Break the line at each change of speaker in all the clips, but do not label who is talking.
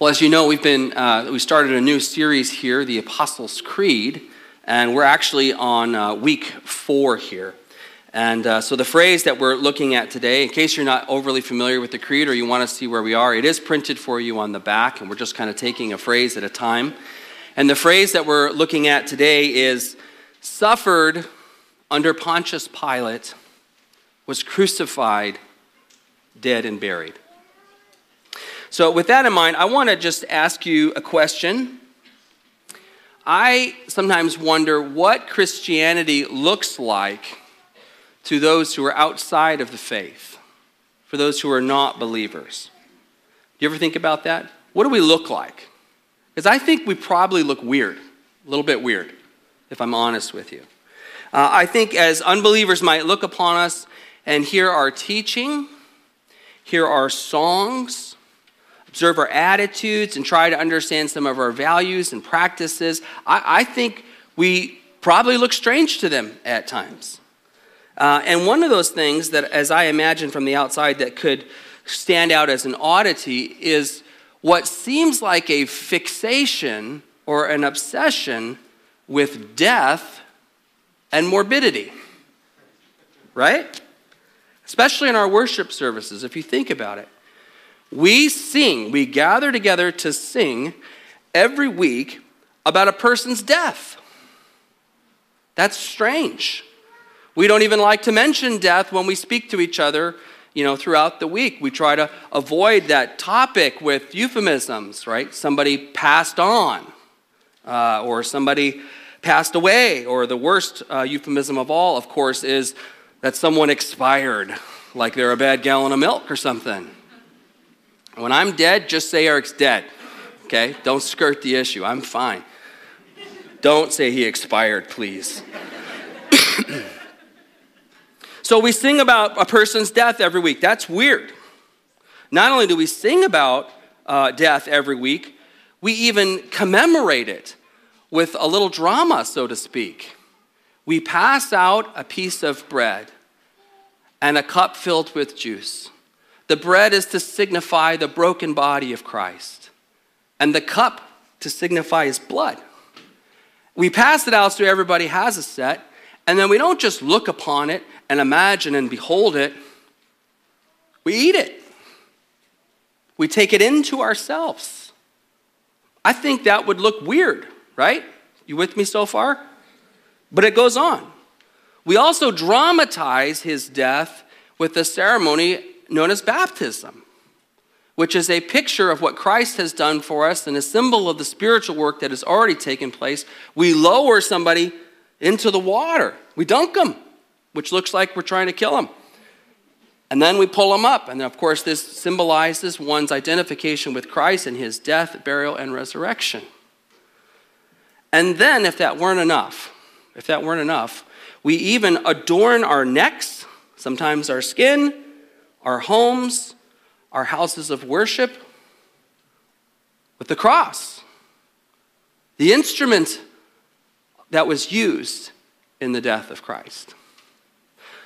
Well, as you know, we've been uh, we started a new series here, the Apostles' Creed, and we're actually on uh, week four here. And uh, so the phrase that we're looking at today, in case you're not overly familiar with the creed or you want to see where we are, it is printed for you on the back, and we're just kind of taking a phrase at a time. And the phrase that we're looking at today is suffered under Pontius Pilate, was crucified, dead, and buried. So, with that in mind, I want to just ask you a question. I sometimes wonder what Christianity looks like to those who are outside of the faith, for those who are not believers. Do you ever think about that? What do we look like? Because I think we probably look weird, a little bit weird, if I'm honest with you. Uh, I think as unbelievers might look upon us and hear our teaching, hear our songs, observe our attitudes, and try to understand some of our values and practices, I, I think we probably look strange to them at times. Uh, and one of those things that, as I imagine from the outside, that could stand out as an oddity is what seems like a fixation or an obsession with death and morbidity. Right? Especially in our worship services, if you think about it. We sing, we gather together to sing every week about a person's death. That's strange. We don't even like to mention death when we speak to each other, you know, throughout the week. We try to avoid that topic with euphemisms, right? Somebody passed on, uh, or somebody passed away, or the worst uh, euphemism of all, of course, is that someone expired, like they're a bad gallon of milk or something. When I'm dead, just say Eric's dead. Okay? Don't skirt the issue. I'm fine. Don't say he expired, please. so we sing about a person's death every week. That's weird. Not only do we sing about uh, death every week, we even commemorate it with a little drama, so to speak. We pass out a piece of bread and a cup filled with juice. The bread is to signify the broken body of Christ, and the cup to signify his blood. We pass it out so everybody has a set, and then we don't just look upon it and imagine and behold it, we eat it. We take it into ourselves. I think that would look weird, right? You with me so far? But it goes on. We also dramatize his death with the ceremony known as baptism, which is a picture of what Christ has done for us and a symbol of the spiritual work that has already taken place. We lower somebody into the water, we dunk them, which looks like we're trying to kill them. And then we pull them up. And of course, this symbolizes one's identification with Christ and his death, burial, and resurrection. And then, if that weren't enough, if that weren't enough, we even adorn our necks, sometimes our skin, our homes, our houses of worship with the cross, the instrument that was used in the death of Christ.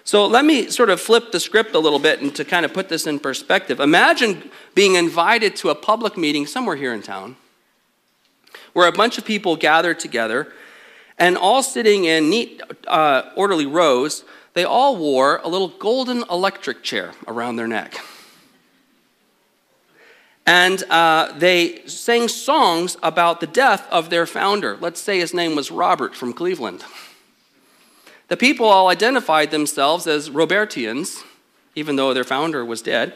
So let me sort of flip the script a little bit and to kind of put this in perspective. Imagine being invited to a public meeting somewhere here in town where a bunch of people gather together and all sitting in neat, uh, orderly rows they all wore a little golden electric chair around their neck. And uh, they sang songs about the death of their founder. Let's say his name was Robert from Cleveland. The people all identified themselves as Robertians, even though their founder was dead.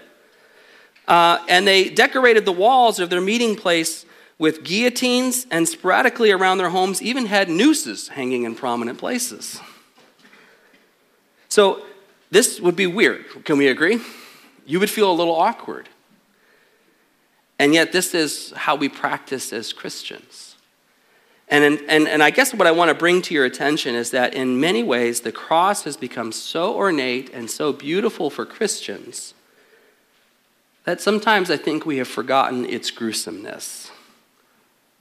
Uh, and they decorated the walls of their meeting place with guillotines, and sporadically around their homes even had nooses hanging in prominent places. So this would be weird. Can we agree? You would feel a little awkward. And yet, this is how we practice as Christians. And, and, and I guess what I want to bring to your attention is that in many ways, the cross has become so ornate and so beautiful for Christians that sometimes I think we have forgotten its gruesomeness.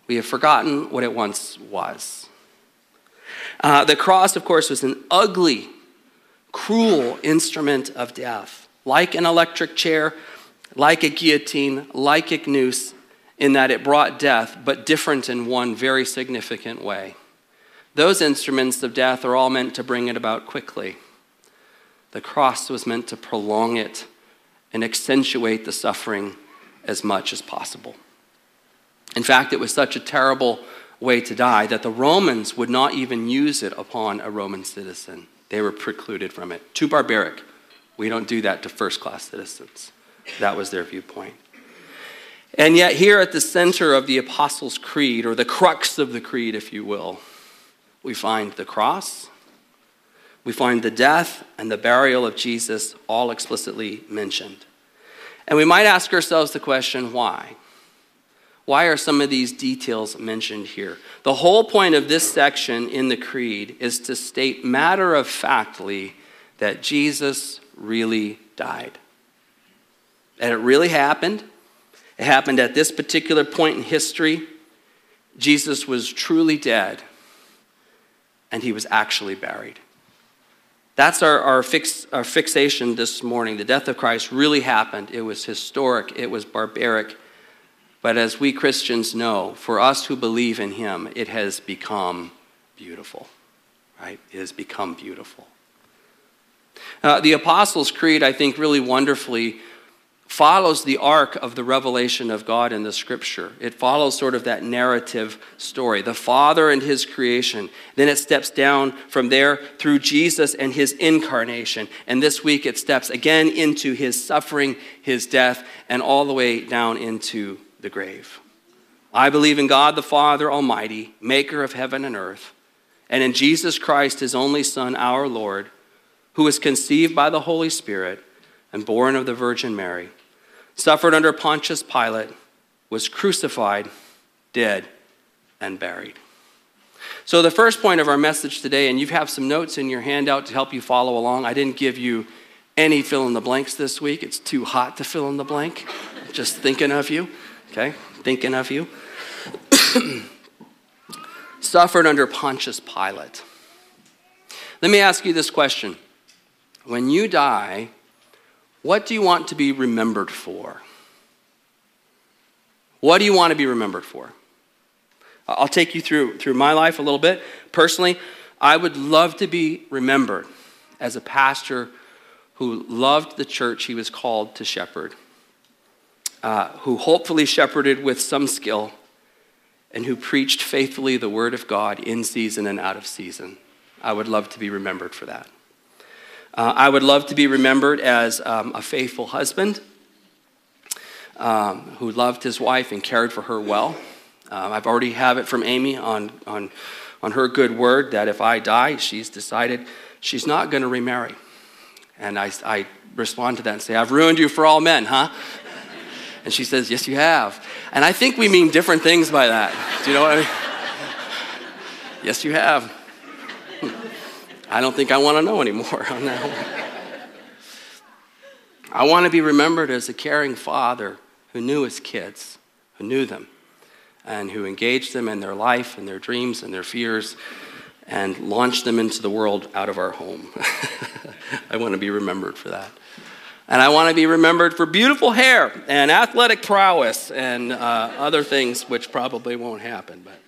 We have forgotten what it once was. Uh, the cross, of course, was an ugly cruel instrument of death. Like an electric chair, like a guillotine, like a noose, in that it brought death, but different in one very significant way. Those instruments of death are all meant to bring it about quickly. The cross was meant to prolong it and accentuate the suffering as much as possible. In fact, it was such a terrible way to die that the Romans would not even use it upon a Roman citizen. They were precluded from it. Too barbaric. We don't do that to first class citizens. That was their viewpoint. And yet, here at the center of the Apostles' Creed, or the crux of the creed, if you will, we find the cross, we find the death and the burial of Jesus all explicitly mentioned. And we might ask ourselves the question why? Why are some of these details mentioned here? The whole point of this section in the Creed is to state matter of factly that Jesus really died. And it really happened. It happened at this particular point in history. Jesus was truly dead, and he was actually buried. That's our, our, fix, our fixation this morning. The death of Christ really happened. It was historic, it was barbaric. But as we Christians know, for us who believe in him, it has become beautiful, right? It has become beautiful. Uh, the Apostles' Creed, I think, really wonderfully follows the arc of the revelation of God in the scripture. It follows sort of that narrative story the Father and His creation. Then it steps down from there through Jesus and His incarnation. And this week it steps again into His suffering, His death, and all the way down into the grave. I believe in God the Father Almighty, maker of heaven and earth, and in Jesus Christ, His only Son, our Lord, who was conceived by the Holy Spirit and born of the Virgin Mary, suffered under Pontius Pilate, was crucified, dead, and buried. So, the first point of our message today, and you have some notes in your handout to help you follow along. I didn't give you any fill in the blanks this week. It's too hot to fill in the blank. Just thinking of you, okay? Thinking of you. Suffered under Pontius Pilate. Let me ask you this question When you die, what do you want to be remembered for? What do you want to be remembered for? I'll take you through, through my life a little bit. Personally, I would love to be remembered as a pastor who loved the church he was called to shepherd, uh, who hopefully shepherded with some skill, and who preached faithfully the word of God in season and out of season. I would love to be remembered for that. Uh, I would love to be remembered as um, a faithful husband um, who loved his wife and cared for her well. Um, I've already have it from Amy on, on, on her good word that if I die, she's decided she's not going to remarry. And I, I respond to that and say, I've ruined you for all men, huh? And she says, Yes, you have. And I think we mean different things by that. Do you know what I mean? yes, you have. I don't think I want to know anymore on that one. I want to be remembered as a caring father who knew his kids, who knew them, and who engaged them in their life and their dreams and their fears and launched them into the world out of our home. I want to be remembered for that. And I want to be remembered for beautiful hair and athletic prowess and uh, other things which probably won't happen. But,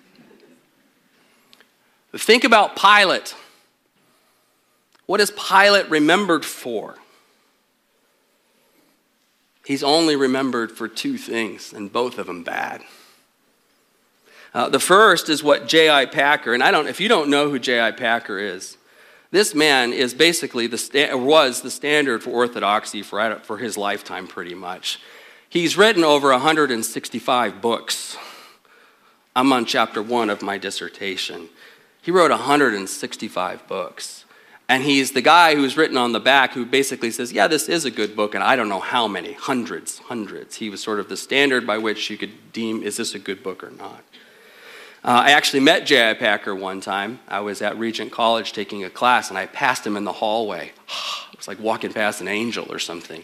but think about Pilate. What is Pilate remembered for? He's only remembered for two things, and both of them bad. Uh, the first is what J.I. Packer, and I don't, if you don't know who J.I. Packer is, this man is basically the was the standard for orthodoxy for, for his lifetime, pretty much. He's written over 165 books. I'm on chapter one of my dissertation. He wrote 165 books. And he's the guy who's written on the back who basically says, Yeah, this is a good book, and I don't know how many, hundreds, hundreds. He was sort of the standard by which you could deem, is this a good book or not? Uh, I actually met J.I. Packer one time. I was at Regent College taking a class, and I passed him in the hallway. It was like walking past an angel or something.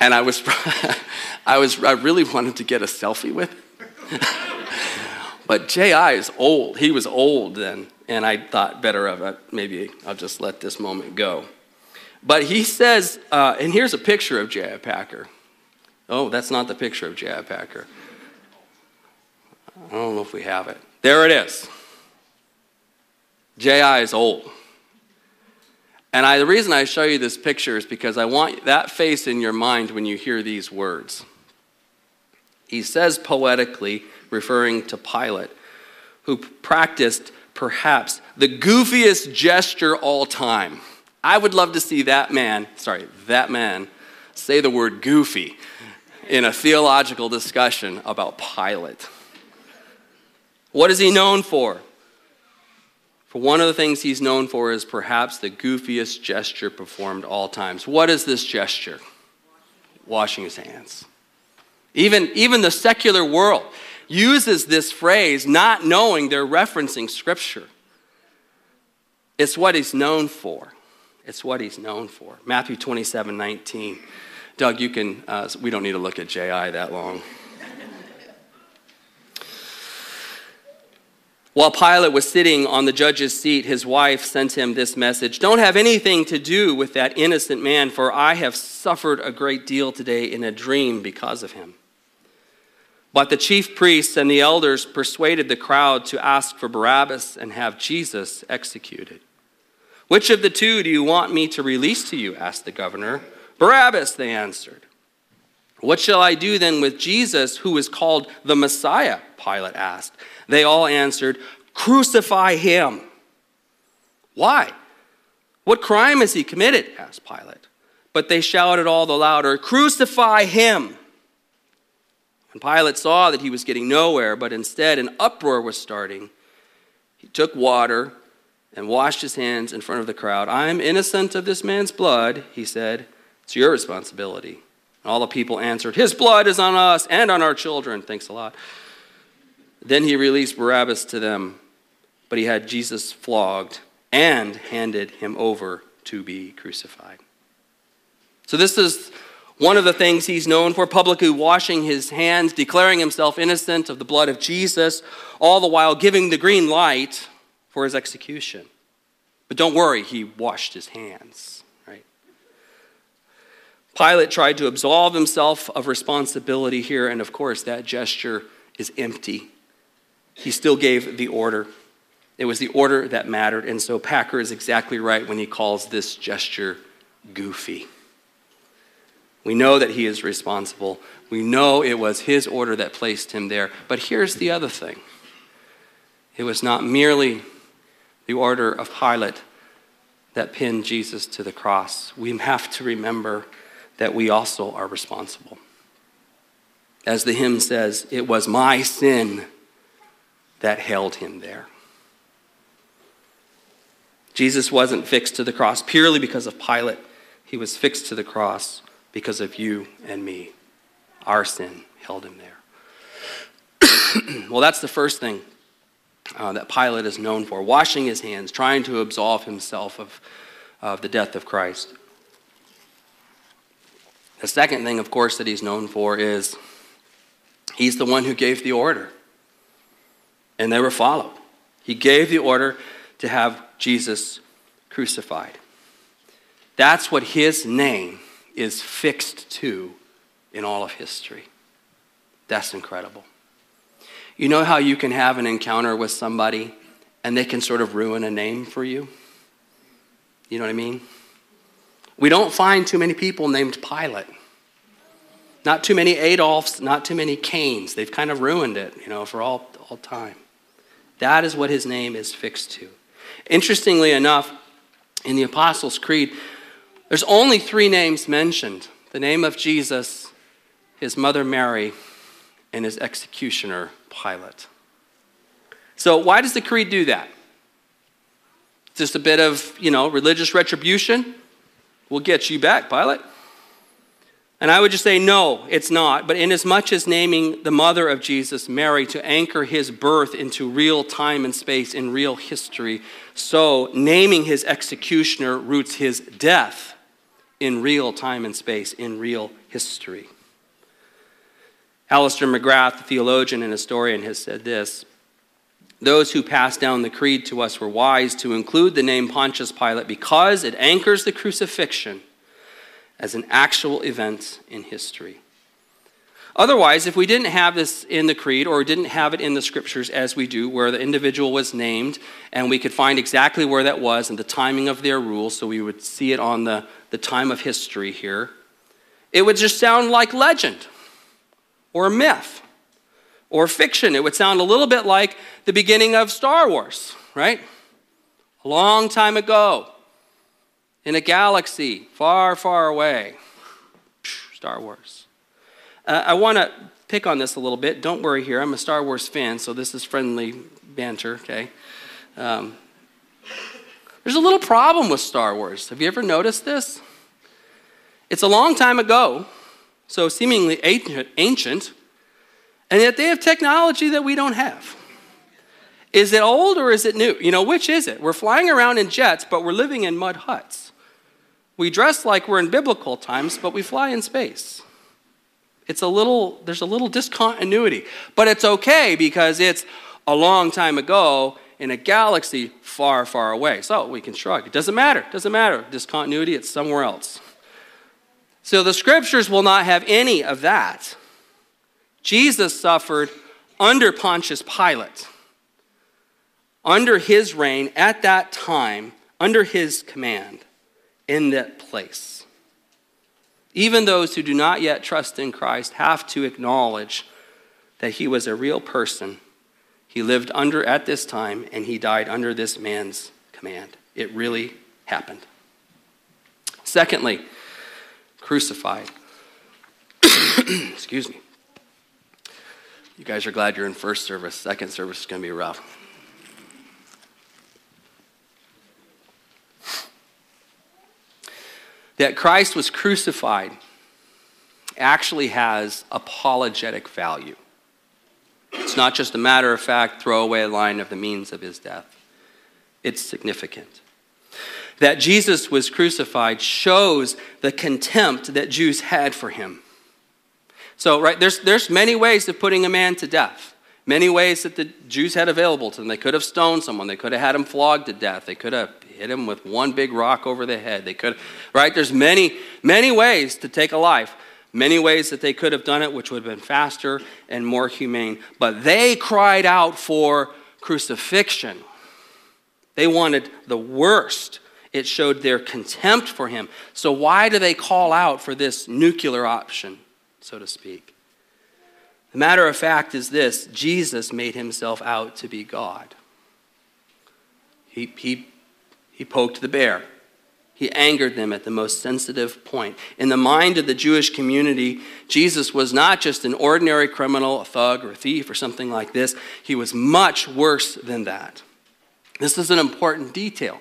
And I was, I was, I really wanted to get a selfie with him. but J.I. is old. He was old then and I thought better of it. Maybe I'll just let this moment go. But he says, uh, and here's a picture of J.I. Packer. Oh, that's not the picture of J.I. Packer. I don't know if we have it. There it is. J.I. is old. And I, the reason I show you this picture is because I want that face in your mind when you hear these words. He says poetically, referring to Pilate, who practiced perhaps the goofiest gesture all time. I would love to see that man, sorry, that man, say the word goofy in a theological discussion about Pilate. What is he known for? For one of the things he's known for is perhaps the goofiest gesture performed all times. What is this gesture? Washing his hands. Even, even the secular world uses this phrase not knowing they're referencing Scripture. It's what he's known for. It's what he's known for. Matthew 27 19. Doug, you can, uh, we don't need to look at J.I. that long. While Pilate was sitting on the judge's seat, his wife sent him this message Don't have anything to do with that innocent man, for I have suffered a great deal today in a dream because of him. But the chief priests and the elders persuaded the crowd to ask for Barabbas and have Jesus executed. Which of the two do you want me to release to you? asked the governor. Barabbas, they answered. What shall I do then with Jesus, who is called the Messiah? Pilate asked. They all answered, Crucify him. Why? What crime has he committed? asked Pilate. But they shouted all the louder, Crucify him. When Pilate saw that he was getting nowhere, but instead an uproar was starting, he took water and washed his hands in front of the crowd. I am innocent of this man's blood, he said. It's your responsibility. And all the people answered, His blood is on us and on our children. Thanks a lot. Then he released Barabbas to them, but he had Jesus flogged and handed him over to be crucified. So, this is one of the things he's known for publicly washing his hands, declaring himself innocent of the blood of Jesus, all the while giving the green light for his execution. But don't worry, he washed his hands, right? Pilate tried to absolve himself of responsibility here, and of course, that gesture is empty he still gave the order. It was the order that mattered. And so Packer is exactly right when he calls this gesture goofy. We know that he is responsible. We know it was his order that placed him there. But here's the other thing it was not merely the order of Pilate that pinned Jesus to the cross. We have to remember that we also are responsible. As the hymn says, it was my sin that held him there. Jesus wasn't fixed to the cross purely because of Pilate. He was fixed to the cross because of you and me. Our sin held him there. well, that's the first thing uh, that Pilate is known for washing his hands, trying to absolve himself of, of the death of Christ. The second thing, of course, that he's known for is he's the one who gave the order and they were followed. He gave the order to have Jesus crucified. That's what his name is fixed to in all of history. That's incredible. You know how you can have an encounter with somebody and they can sort of ruin a name for you? You know what I mean? We don't find too many people named Pilate. Not too many Adolfs, not too many Cains. They've kind of ruined it, you know, for all, all time. That is what his name is fixed to. Interestingly enough, in the Apostles' Creed, there's only three names mentioned the name of Jesus, his mother Mary, and his executioner, Pilate. So, why does the Creed do that? Just a bit of, you know, religious retribution? We'll get you back, Pilate. And I would just say, no, it's not. But inasmuch as naming the mother of Jesus, Mary, to anchor his birth into real time and space in real history, so naming his executioner roots his death in real time and space, in real history. Alister McGrath, the theologian and historian, has said this Those who passed down the creed to us were wise to include the name Pontius Pilate because it anchors the crucifixion as an actual event in history. Otherwise, if we didn't have this in the creed or didn't have it in the scriptures as we do, where the individual was named and we could find exactly where that was and the timing of their rule, so we would see it on the, the time of history here, it would just sound like legend or myth or fiction. It would sound a little bit like the beginning of Star Wars, right? A long time ago, in a galaxy far, far away. Star Wars. Uh, I want to pick on this a little bit. Don't worry here. I'm a Star Wars fan, so this is friendly banter, okay? Um, there's a little problem with Star Wars. Have you ever noticed this? It's a long time ago, so seemingly ancient, and yet they have technology that we don't have. Is it old or is it new? You know, which is it? We're flying around in jets, but we're living in mud huts. We dress like we're in biblical times, but we fly in space. It's a little, there's a little discontinuity. But it's okay because it's a long time ago in a galaxy far, far away. So we can shrug. It doesn't matter. It doesn't matter. Discontinuity, it's somewhere else. So the scriptures will not have any of that. Jesus suffered under Pontius Pilate, under his reign at that time, under his command, in that place. Even those who do not yet trust in Christ have to acknowledge that he was a real person. He lived under at this time and he died under this man's command. It really happened. Secondly, crucified. Excuse me. You guys are glad you're in first service. Second service is going to be rough. That Christ was crucified actually has apologetic value. It's not just a matter of fact throwaway line of the means of his death, it's significant. That Jesus was crucified shows the contempt that Jews had for him. So, right, there's, there's many ways of putting a man to death. Many ways that the Jews had available to them. They could have stoned someone. They could have had him flogged to death. They could have hit him with one big rock over the head. They could, right? There's many, many ways to take a life. Many ways that they could have done it, which would have been faster and more humane. But they cried out for crucifixion. They wanted the worst. It showed their contempt for him. So, why do they call out for this nuclear option? so to speak. The matter of fact is this Jesus made himself out to be God. He, he, he poked the bear. He angered them at the most sensitive point. In the mind of the Jewish community, Jesus was not just an ordinary criminal, a thug, or a thief, or something like this. He was much worse than that. This is an important detail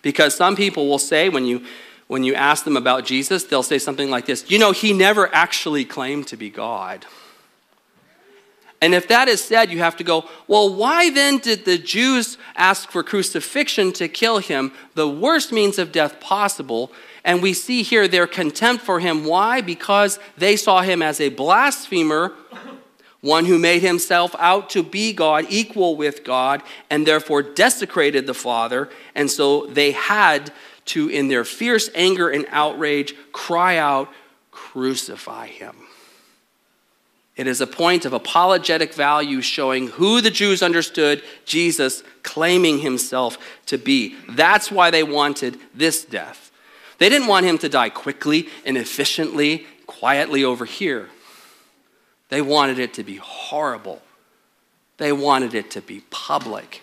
because some people will say when you when you ask them about Jesus, they'll say something like this You know, he never actually claimed to be God. And if that is said, you have to go, well, why then did the Jews ask for crucifixion to kill him, the worst means of death possible? And we see here their contempt for him. Why? Because they saw him as a blasphemer, one who made himself out to be God, equal with God, and therefore desecrated the Father. And so they had to, in their fierce anger and outrage, cry out, Crucify him. It is a point of apologetic value showing who the Jews understood Jesus claiming himself to be. That's why they wanted this death. They didn't want him to die quickly and efficiently, quietly over here. They wanted it to be horrible. They wanted it to be public.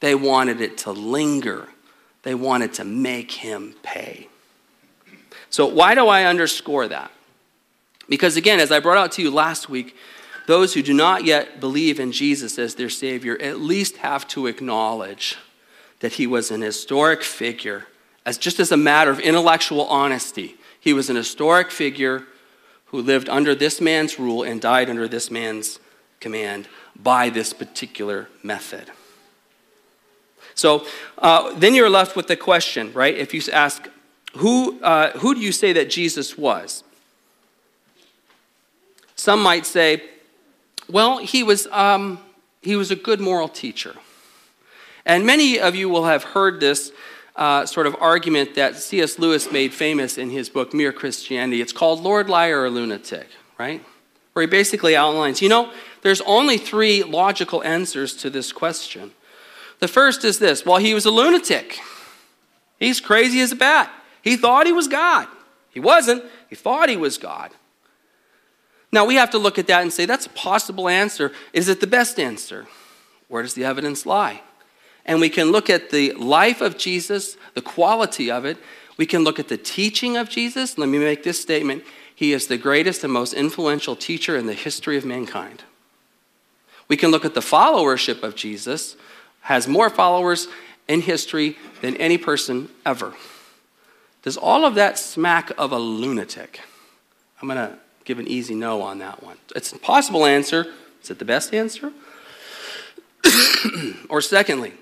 They wanted it to linger. They wanted to make him pay. So, why do I underscore that? Because, again, as I brought out to you last week, those who do not yet believe in Jesus as their Savior at least have to acknowledge that he was an historic figure, as just as a matter of intellectual honesty. He was an historic figure who lived under this man's rule and died under this man's command by this particular method. So uh, then you're left with the question, right? If you ask, who, uh, who do you say that Jesus was? Some might say, well, he was, um, he was a good moral teacher. And many of you will have heard this uh, sort of argument that C.S. Lewis made famous in his book, Mere Christianity. It's called Lord Liar or Lunatic, right? where he basically outlines you know, there's only three logical answers to this question. The first is this well, he was a lunatic, he's crazy as a bat. He thought he was God. He wasn't, he thought he was God. Now we have to look at that and say that's a possible answer. Is it the best answer? Where does the evidence lie? And we can look at the life of Jesus, the quality of it. We can look at the teaching of Jesus. Let me make this statement He is the greatest and most influential teacher in the history of mankind. We can look at the followership of Jesus, has more followers in history than any person ever. Does all of that smack of a lunatic? I'm going to give an easy no on that one. It's a possible answer. Is it the best answer? or secondly,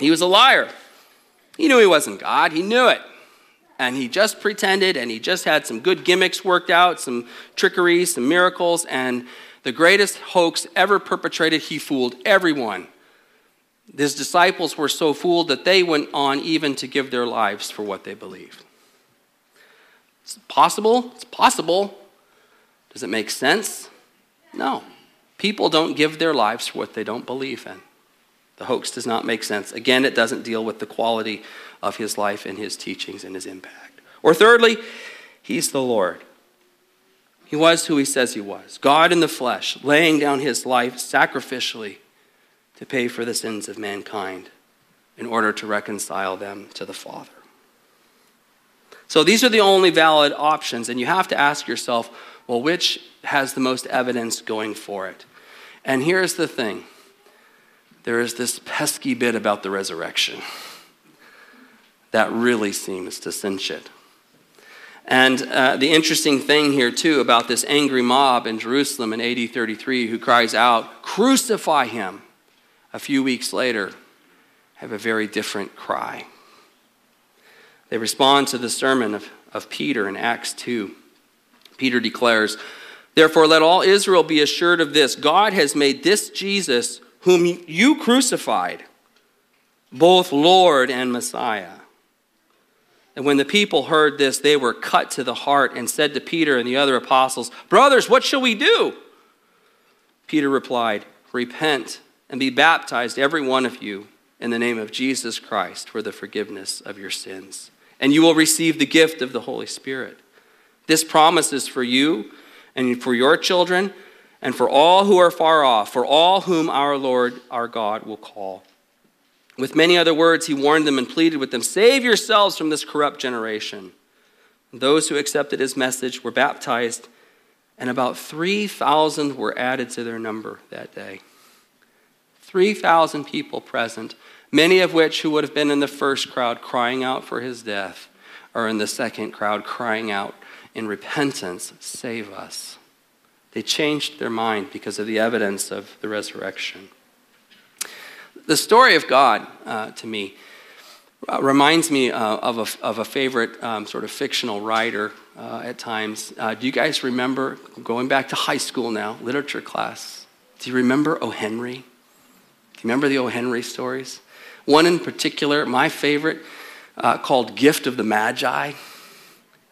he was a liar. He knew he wasn't God, he knew it. And he just pretended and he just had some good gimmicks worked out, some trickery, some miracles, and the greatest hoax ever perpetrated, he fooled everyone. His disciples were so fooled that they went on even to give their lives for what they believed. It's possible. It's possible. Does it make sense? No. People don't give their lives for what they don't believe in. The hoax does not make sense. Again, it doesn't deal with the quality of his life and his teachings and his impact. Or thirdly, he's the Lord. He was who he says he was God in the flesh, laying down his life sacrificially to pay for the sins of mankind in order to reconcile them to the Father. So these are the only valid options, and you have to ask yourself well, which has the most evidence going for it? And here's the thing there is this pesky bit about the resurrection that really seems to cinch it. And uh, the interesting thing here, too, about this angry mob in Jerusalem in AD 33 who cries out, Crucify him, a few weeks later, have a very different cry. They respond to the sermon of, of Peter in Acts 2. Peter declares, Therefore, let all Israel be assured of this God has made this Jesus whom you crucified, both Lord and Messiah. And when the people heard this, they were cut to the heart and said to Peter and the other apostles, Brothers, what shall we do? Peter replied, Repent and be baptized, every one of you, in the name of Jesus Christ for the forgiveness of your sins. And you will receive the gift of the Holy Spirit. This promise is for you and for your children and for all who are far off, for all whom our Lord our God will call. With many other words, he warned them and pleaded with them Save yourselves from this corrupt generation. Those who accepted his message were baptized, and about 3,000 were added to their number that day. 3,000 people present, many of which who would have been in the first crowd crying out for his death, are in the second crowd crying out in repentance, Save us. They changed their mind because of the evidence of the resurrection. The story of God, uh, to me, uh, reminds me uh, of, a, of a favorite um, sort of fictional writer uh, at times. Uh, do you guys remember, going back to high school now, literature class, do you remember O. Henry? Do you remember the O. Henry stories? One in particular, my favorite, uh, called Gift of the Magi.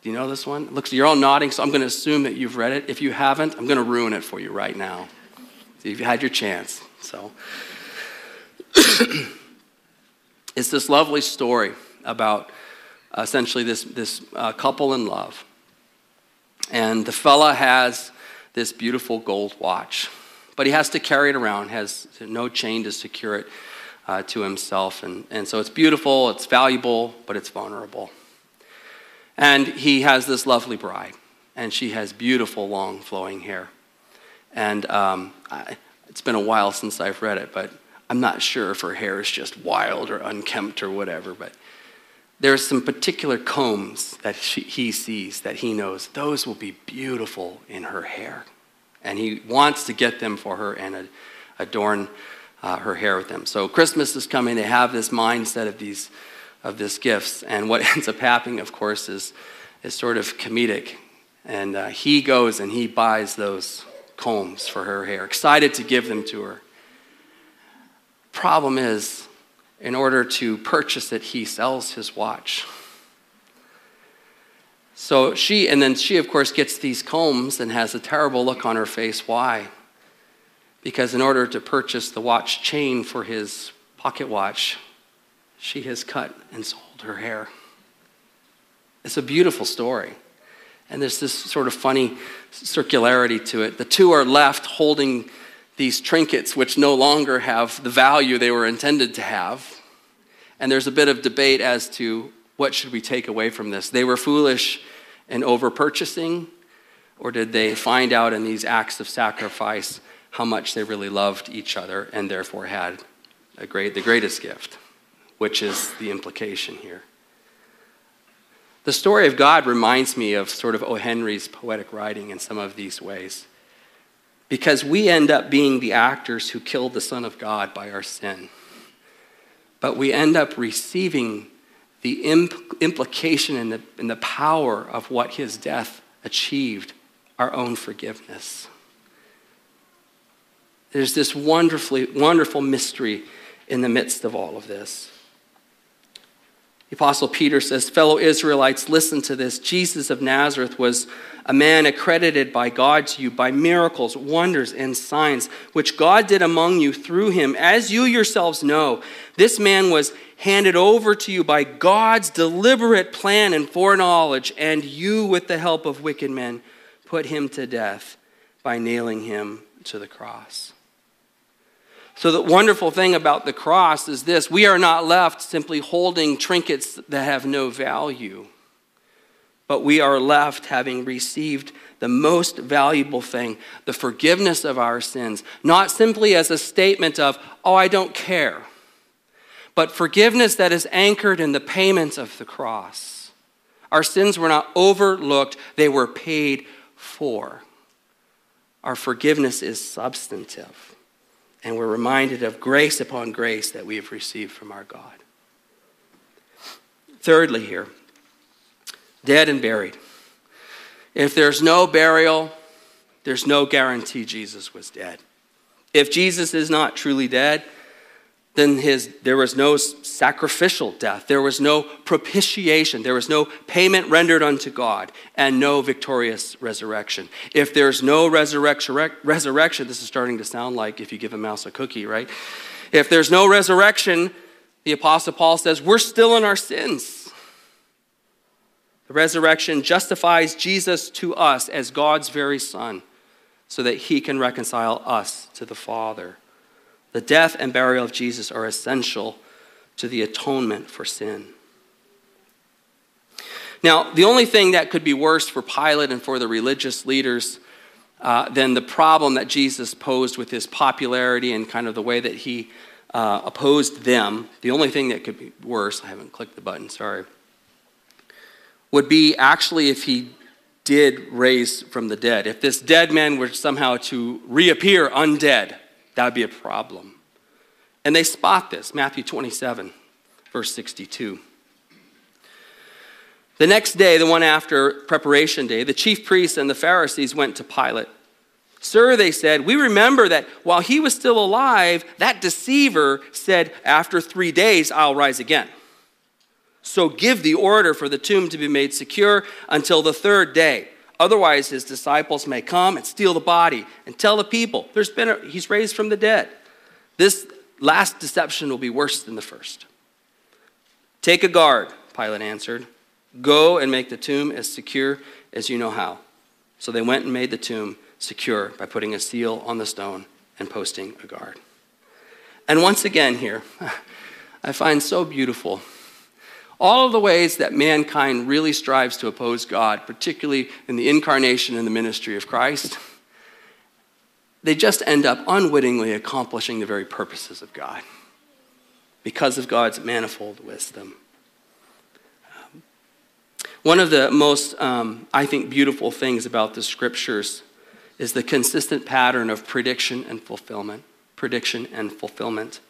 Do you know this one? Looks, you're all nodding, so I'm going to assume that you've read it. If you haven't, I'm going to ruin it for you right now. You've had your chance. So, it's this lovely story about essentially this, this uh, couple in love. And the fella has this beautiful gold watch, but he has to carry it around, has no chain to secure it uh, to himself. And, and so it's beautiful, it's valuable, but it's vulnerable. And he has this lovely bride, and she has beautiful, long, flowing hair. And um, I, it's been a while since I've read it, but I'm not sure if her hair is just wild or unkempt or whatever. But there are some particular combs that she, he sees that he knows those will be beautiful in her hair. And he wants to get them for her and adorn uh, her hair with them. So Christmas is coming. They have this mindset of these of this gifts. And what ends up happening, of course, is, is sort of comedic. And uh, he goes and he buys those combs for her hair, excited to give them to her. Problem is, in order to purchase it, he sells his watch. So she, and then she, of course, gets these combs and has a terrible look on her face. Why? Because in order to purchase the watch chain for his pocket watch, she has cut and sold her hair. It's a beautiful story. And there's this sort of funny circularity to it. The two are left holding these trinkets, which no longer have the value they were intended to have. And there's a bit of debate as to what should we take away from this. They were foolish in over purchasing, or did they find out in these acts of sacrifice how much they really loved each other and therefore had a great, the greatest gift, which is the implication here. The story of God reminds me of sort of O. Henry's poetic writing in some of these ways. Because we end up being the actors who killed the Son of God by our sin. But we end up receiving the impl- implication and the, and the power of what his death achieved our own forgiveness. There's this wonderfully, wonderful mystery in the midst of all of this. The Apostle Peter says, Fellow Israelites, listen to this. Jesus of Nazareth was a man accredited by God to you by miracles, wonders, and signs, which God did among you through him. As you yourselves know, this man was handed over to you by God's deliberate plan and foreknowledge, and you, with the help of wicked men, put him to death by nailing him to the cross. So, the wonderful thing about the cross is this we are not left simply holding trinkets that have no value, but we are left having received the most valuable thing the forgiveness of our sins, not simply as a statement of, oh, I don't care, but forgiveness that is anchored in the payment of the cross. Our sins were not overlooked, they were paid for. Our forgiveness is substantive and we're reminded of grace upon grace that we have received from our God. Thirdly, here, dead and buried. If there's no burial, there's no guarantee Jesus was dead. If Jesus is not truly dead, then his, there was no sacrificial death. There was no propitiation. There was no payment rendered unto God and no victorious resurrection. If there's no resurrection, resurrection, this is starting to sound like if you give a mouse a cookie, right? If there's no resurrection, the Apostle Paul says, we're still in our sins. The resurrection justifies Jesus to us as God's very Son so that he can reconcile us to the Father. The death and burial of Jesus are essential to the atonement for sin. Now, the only thing that could be worse for Pilate and for the religious leaders uh, than the problem that Jesus posed with his popularity and kind of the way that he uh, opposed them, the only thing that could be worse, I haven't clicked the button, sorry, would be actually if he did raise from the dead. If this dead man were somehow to reappear undead, that would be a problem. And they spot this, Matthew 27, verse 62. The next day, the one after preparation day, the chief priests and the Pharisees went to Pilate. Sir, they said, we remember that while he was still alive, that deceiver said, After three days, I'll rise again. So give the order for the tomb to be made secure until the third day. Otherwise, his disciples may come and steal the body and tell the people, There's been a, he's raised from the dead. This last deception will be worse than the first. Take a guard, Pilate answered. Go and make the tomb as secure as you know how. So they went and made the tomb secure by putting a seal on the stone and posting a guard. And once again, here, I find so beautiful all of the ways that mankind really strives to oppose God, particularly in the incarnation and the ministry of Christ, they just end up unwittingly accomplishing the very purposes of God because of God's manifold wisdom. One of the most, um, I think, beautiful things about the scriptures is the consistent pattern of prediction and fulfillment. Prediction and fulfillment.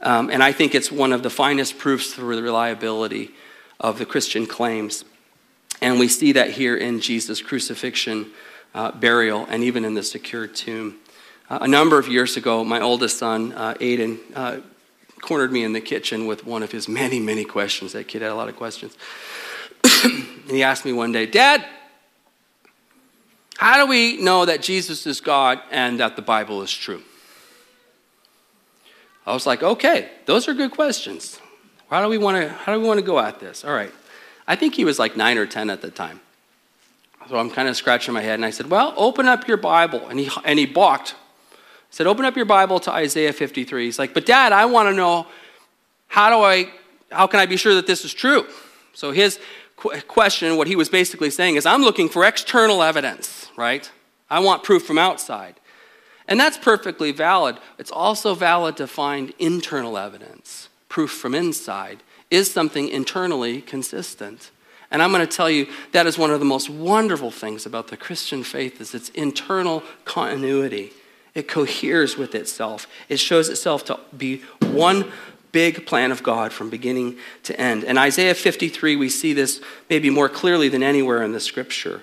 Um, and I think it's one of the finest proofs for the reliability of the Christian claims. And we see that here in Jesus' crucifixion, uh, burial, and even in the secured tomb. Uh, a number of years ago, my oldest son, uh, Aiden, uh, cornered me in the kitchen with one of his many, many questions. That kid had a lot of questions. and he asked me one day, Dad, how do we know that Jesus is God and that the Bible is true? I was like, okay, those are good questions. How do we want to how do we want to go at this? All right. I think he was like 9 or 10 at the time. So I'm kind of scratching my head and I said, "Well, open up your Bible." And he and he balked. I said, "Open up your Bible to Isaiah 53." He's like, "But dad, I want to know how do I how can I be sure that this is true?" So his question, what he was basically saying is, I'm looking for external evidence, right? I want proof from outside. And that's perfectly valid. It's also valid to find internal evidence, proof from inside. Is something internally consistent? And I'm going to tell you that is one of the most wonderful things about the Christian faith is its internal continuity. It coheres with itself. It shows itself to be one big plan of God from beginning to end. In Isaiah 53, we see this maybe more clearly than anywhere in the scripture.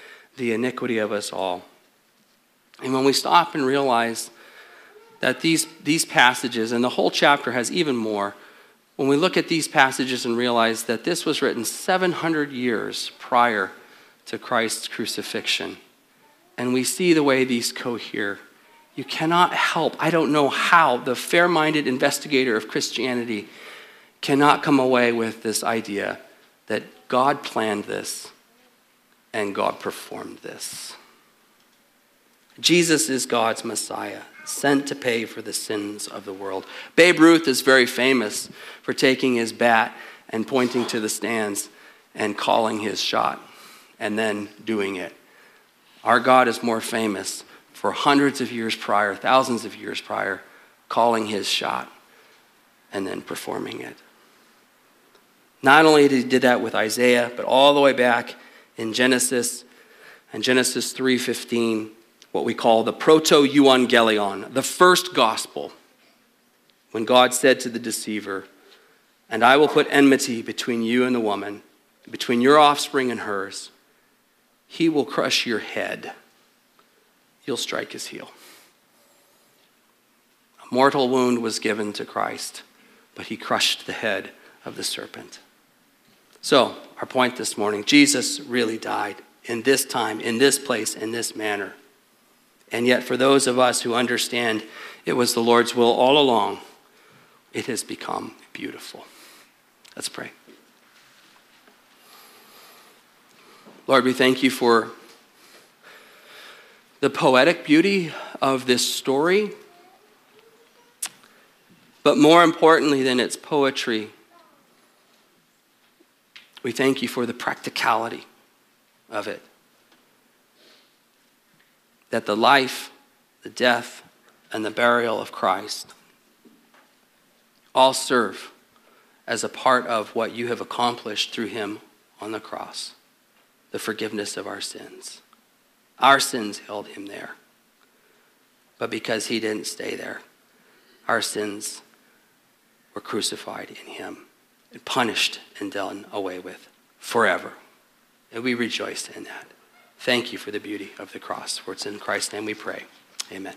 the iniquity of us all. And when we stop and realize that these, these passages, and the whole chapter has even more, when we look at these passages and realize that this was written 700 years prior to Christ's crucifixion, and we see the way these cohere you cannot help, I don't know how, the fair minded investigator of Christianity cannot come away with this idea that God planned this and God performed this. Jesus is God's Messiah, sent to pay for the sins of the world. Babe Ruth is very famous for taking his bat and pointing to the stands and calling his shot and then doing it. Our God is more famous for hundreds of years prior, thousands of years prior, calling his shot and then performing it. Not only did he did that with Isaiah, but all the way back in Genesis and Genesis 3:15, what we call the proto-euangelion, the first gospel, when God said to the deceiver, "And I will put enmity between you and the woman, between your offspring and hers. He will crush your head." you'll strike his heel. A mortal wound was given to Christ, but he crushed the head of the serpent. So, our point this morning Jesus really died in this time, in this place, in this manner. And yet, for those of us who understand it was the Lord's will all along, it has become beautiful. Let's pray. Lord, we thank you for the poetic beauty of this story, but more importantly than its poetry, we thank you for the practicality of it. That the life, the death, and the burial of Christ all serve as a part of what you have accomplished through him on the cross the forgiveness of our sins. Our sins held him there. But because he didn't stay there, our sins were crucified in him and punished and done away with forever. And we rejoice in that. Thank you for the beauty of the cross. For it's in Christ's name we pray. Amen.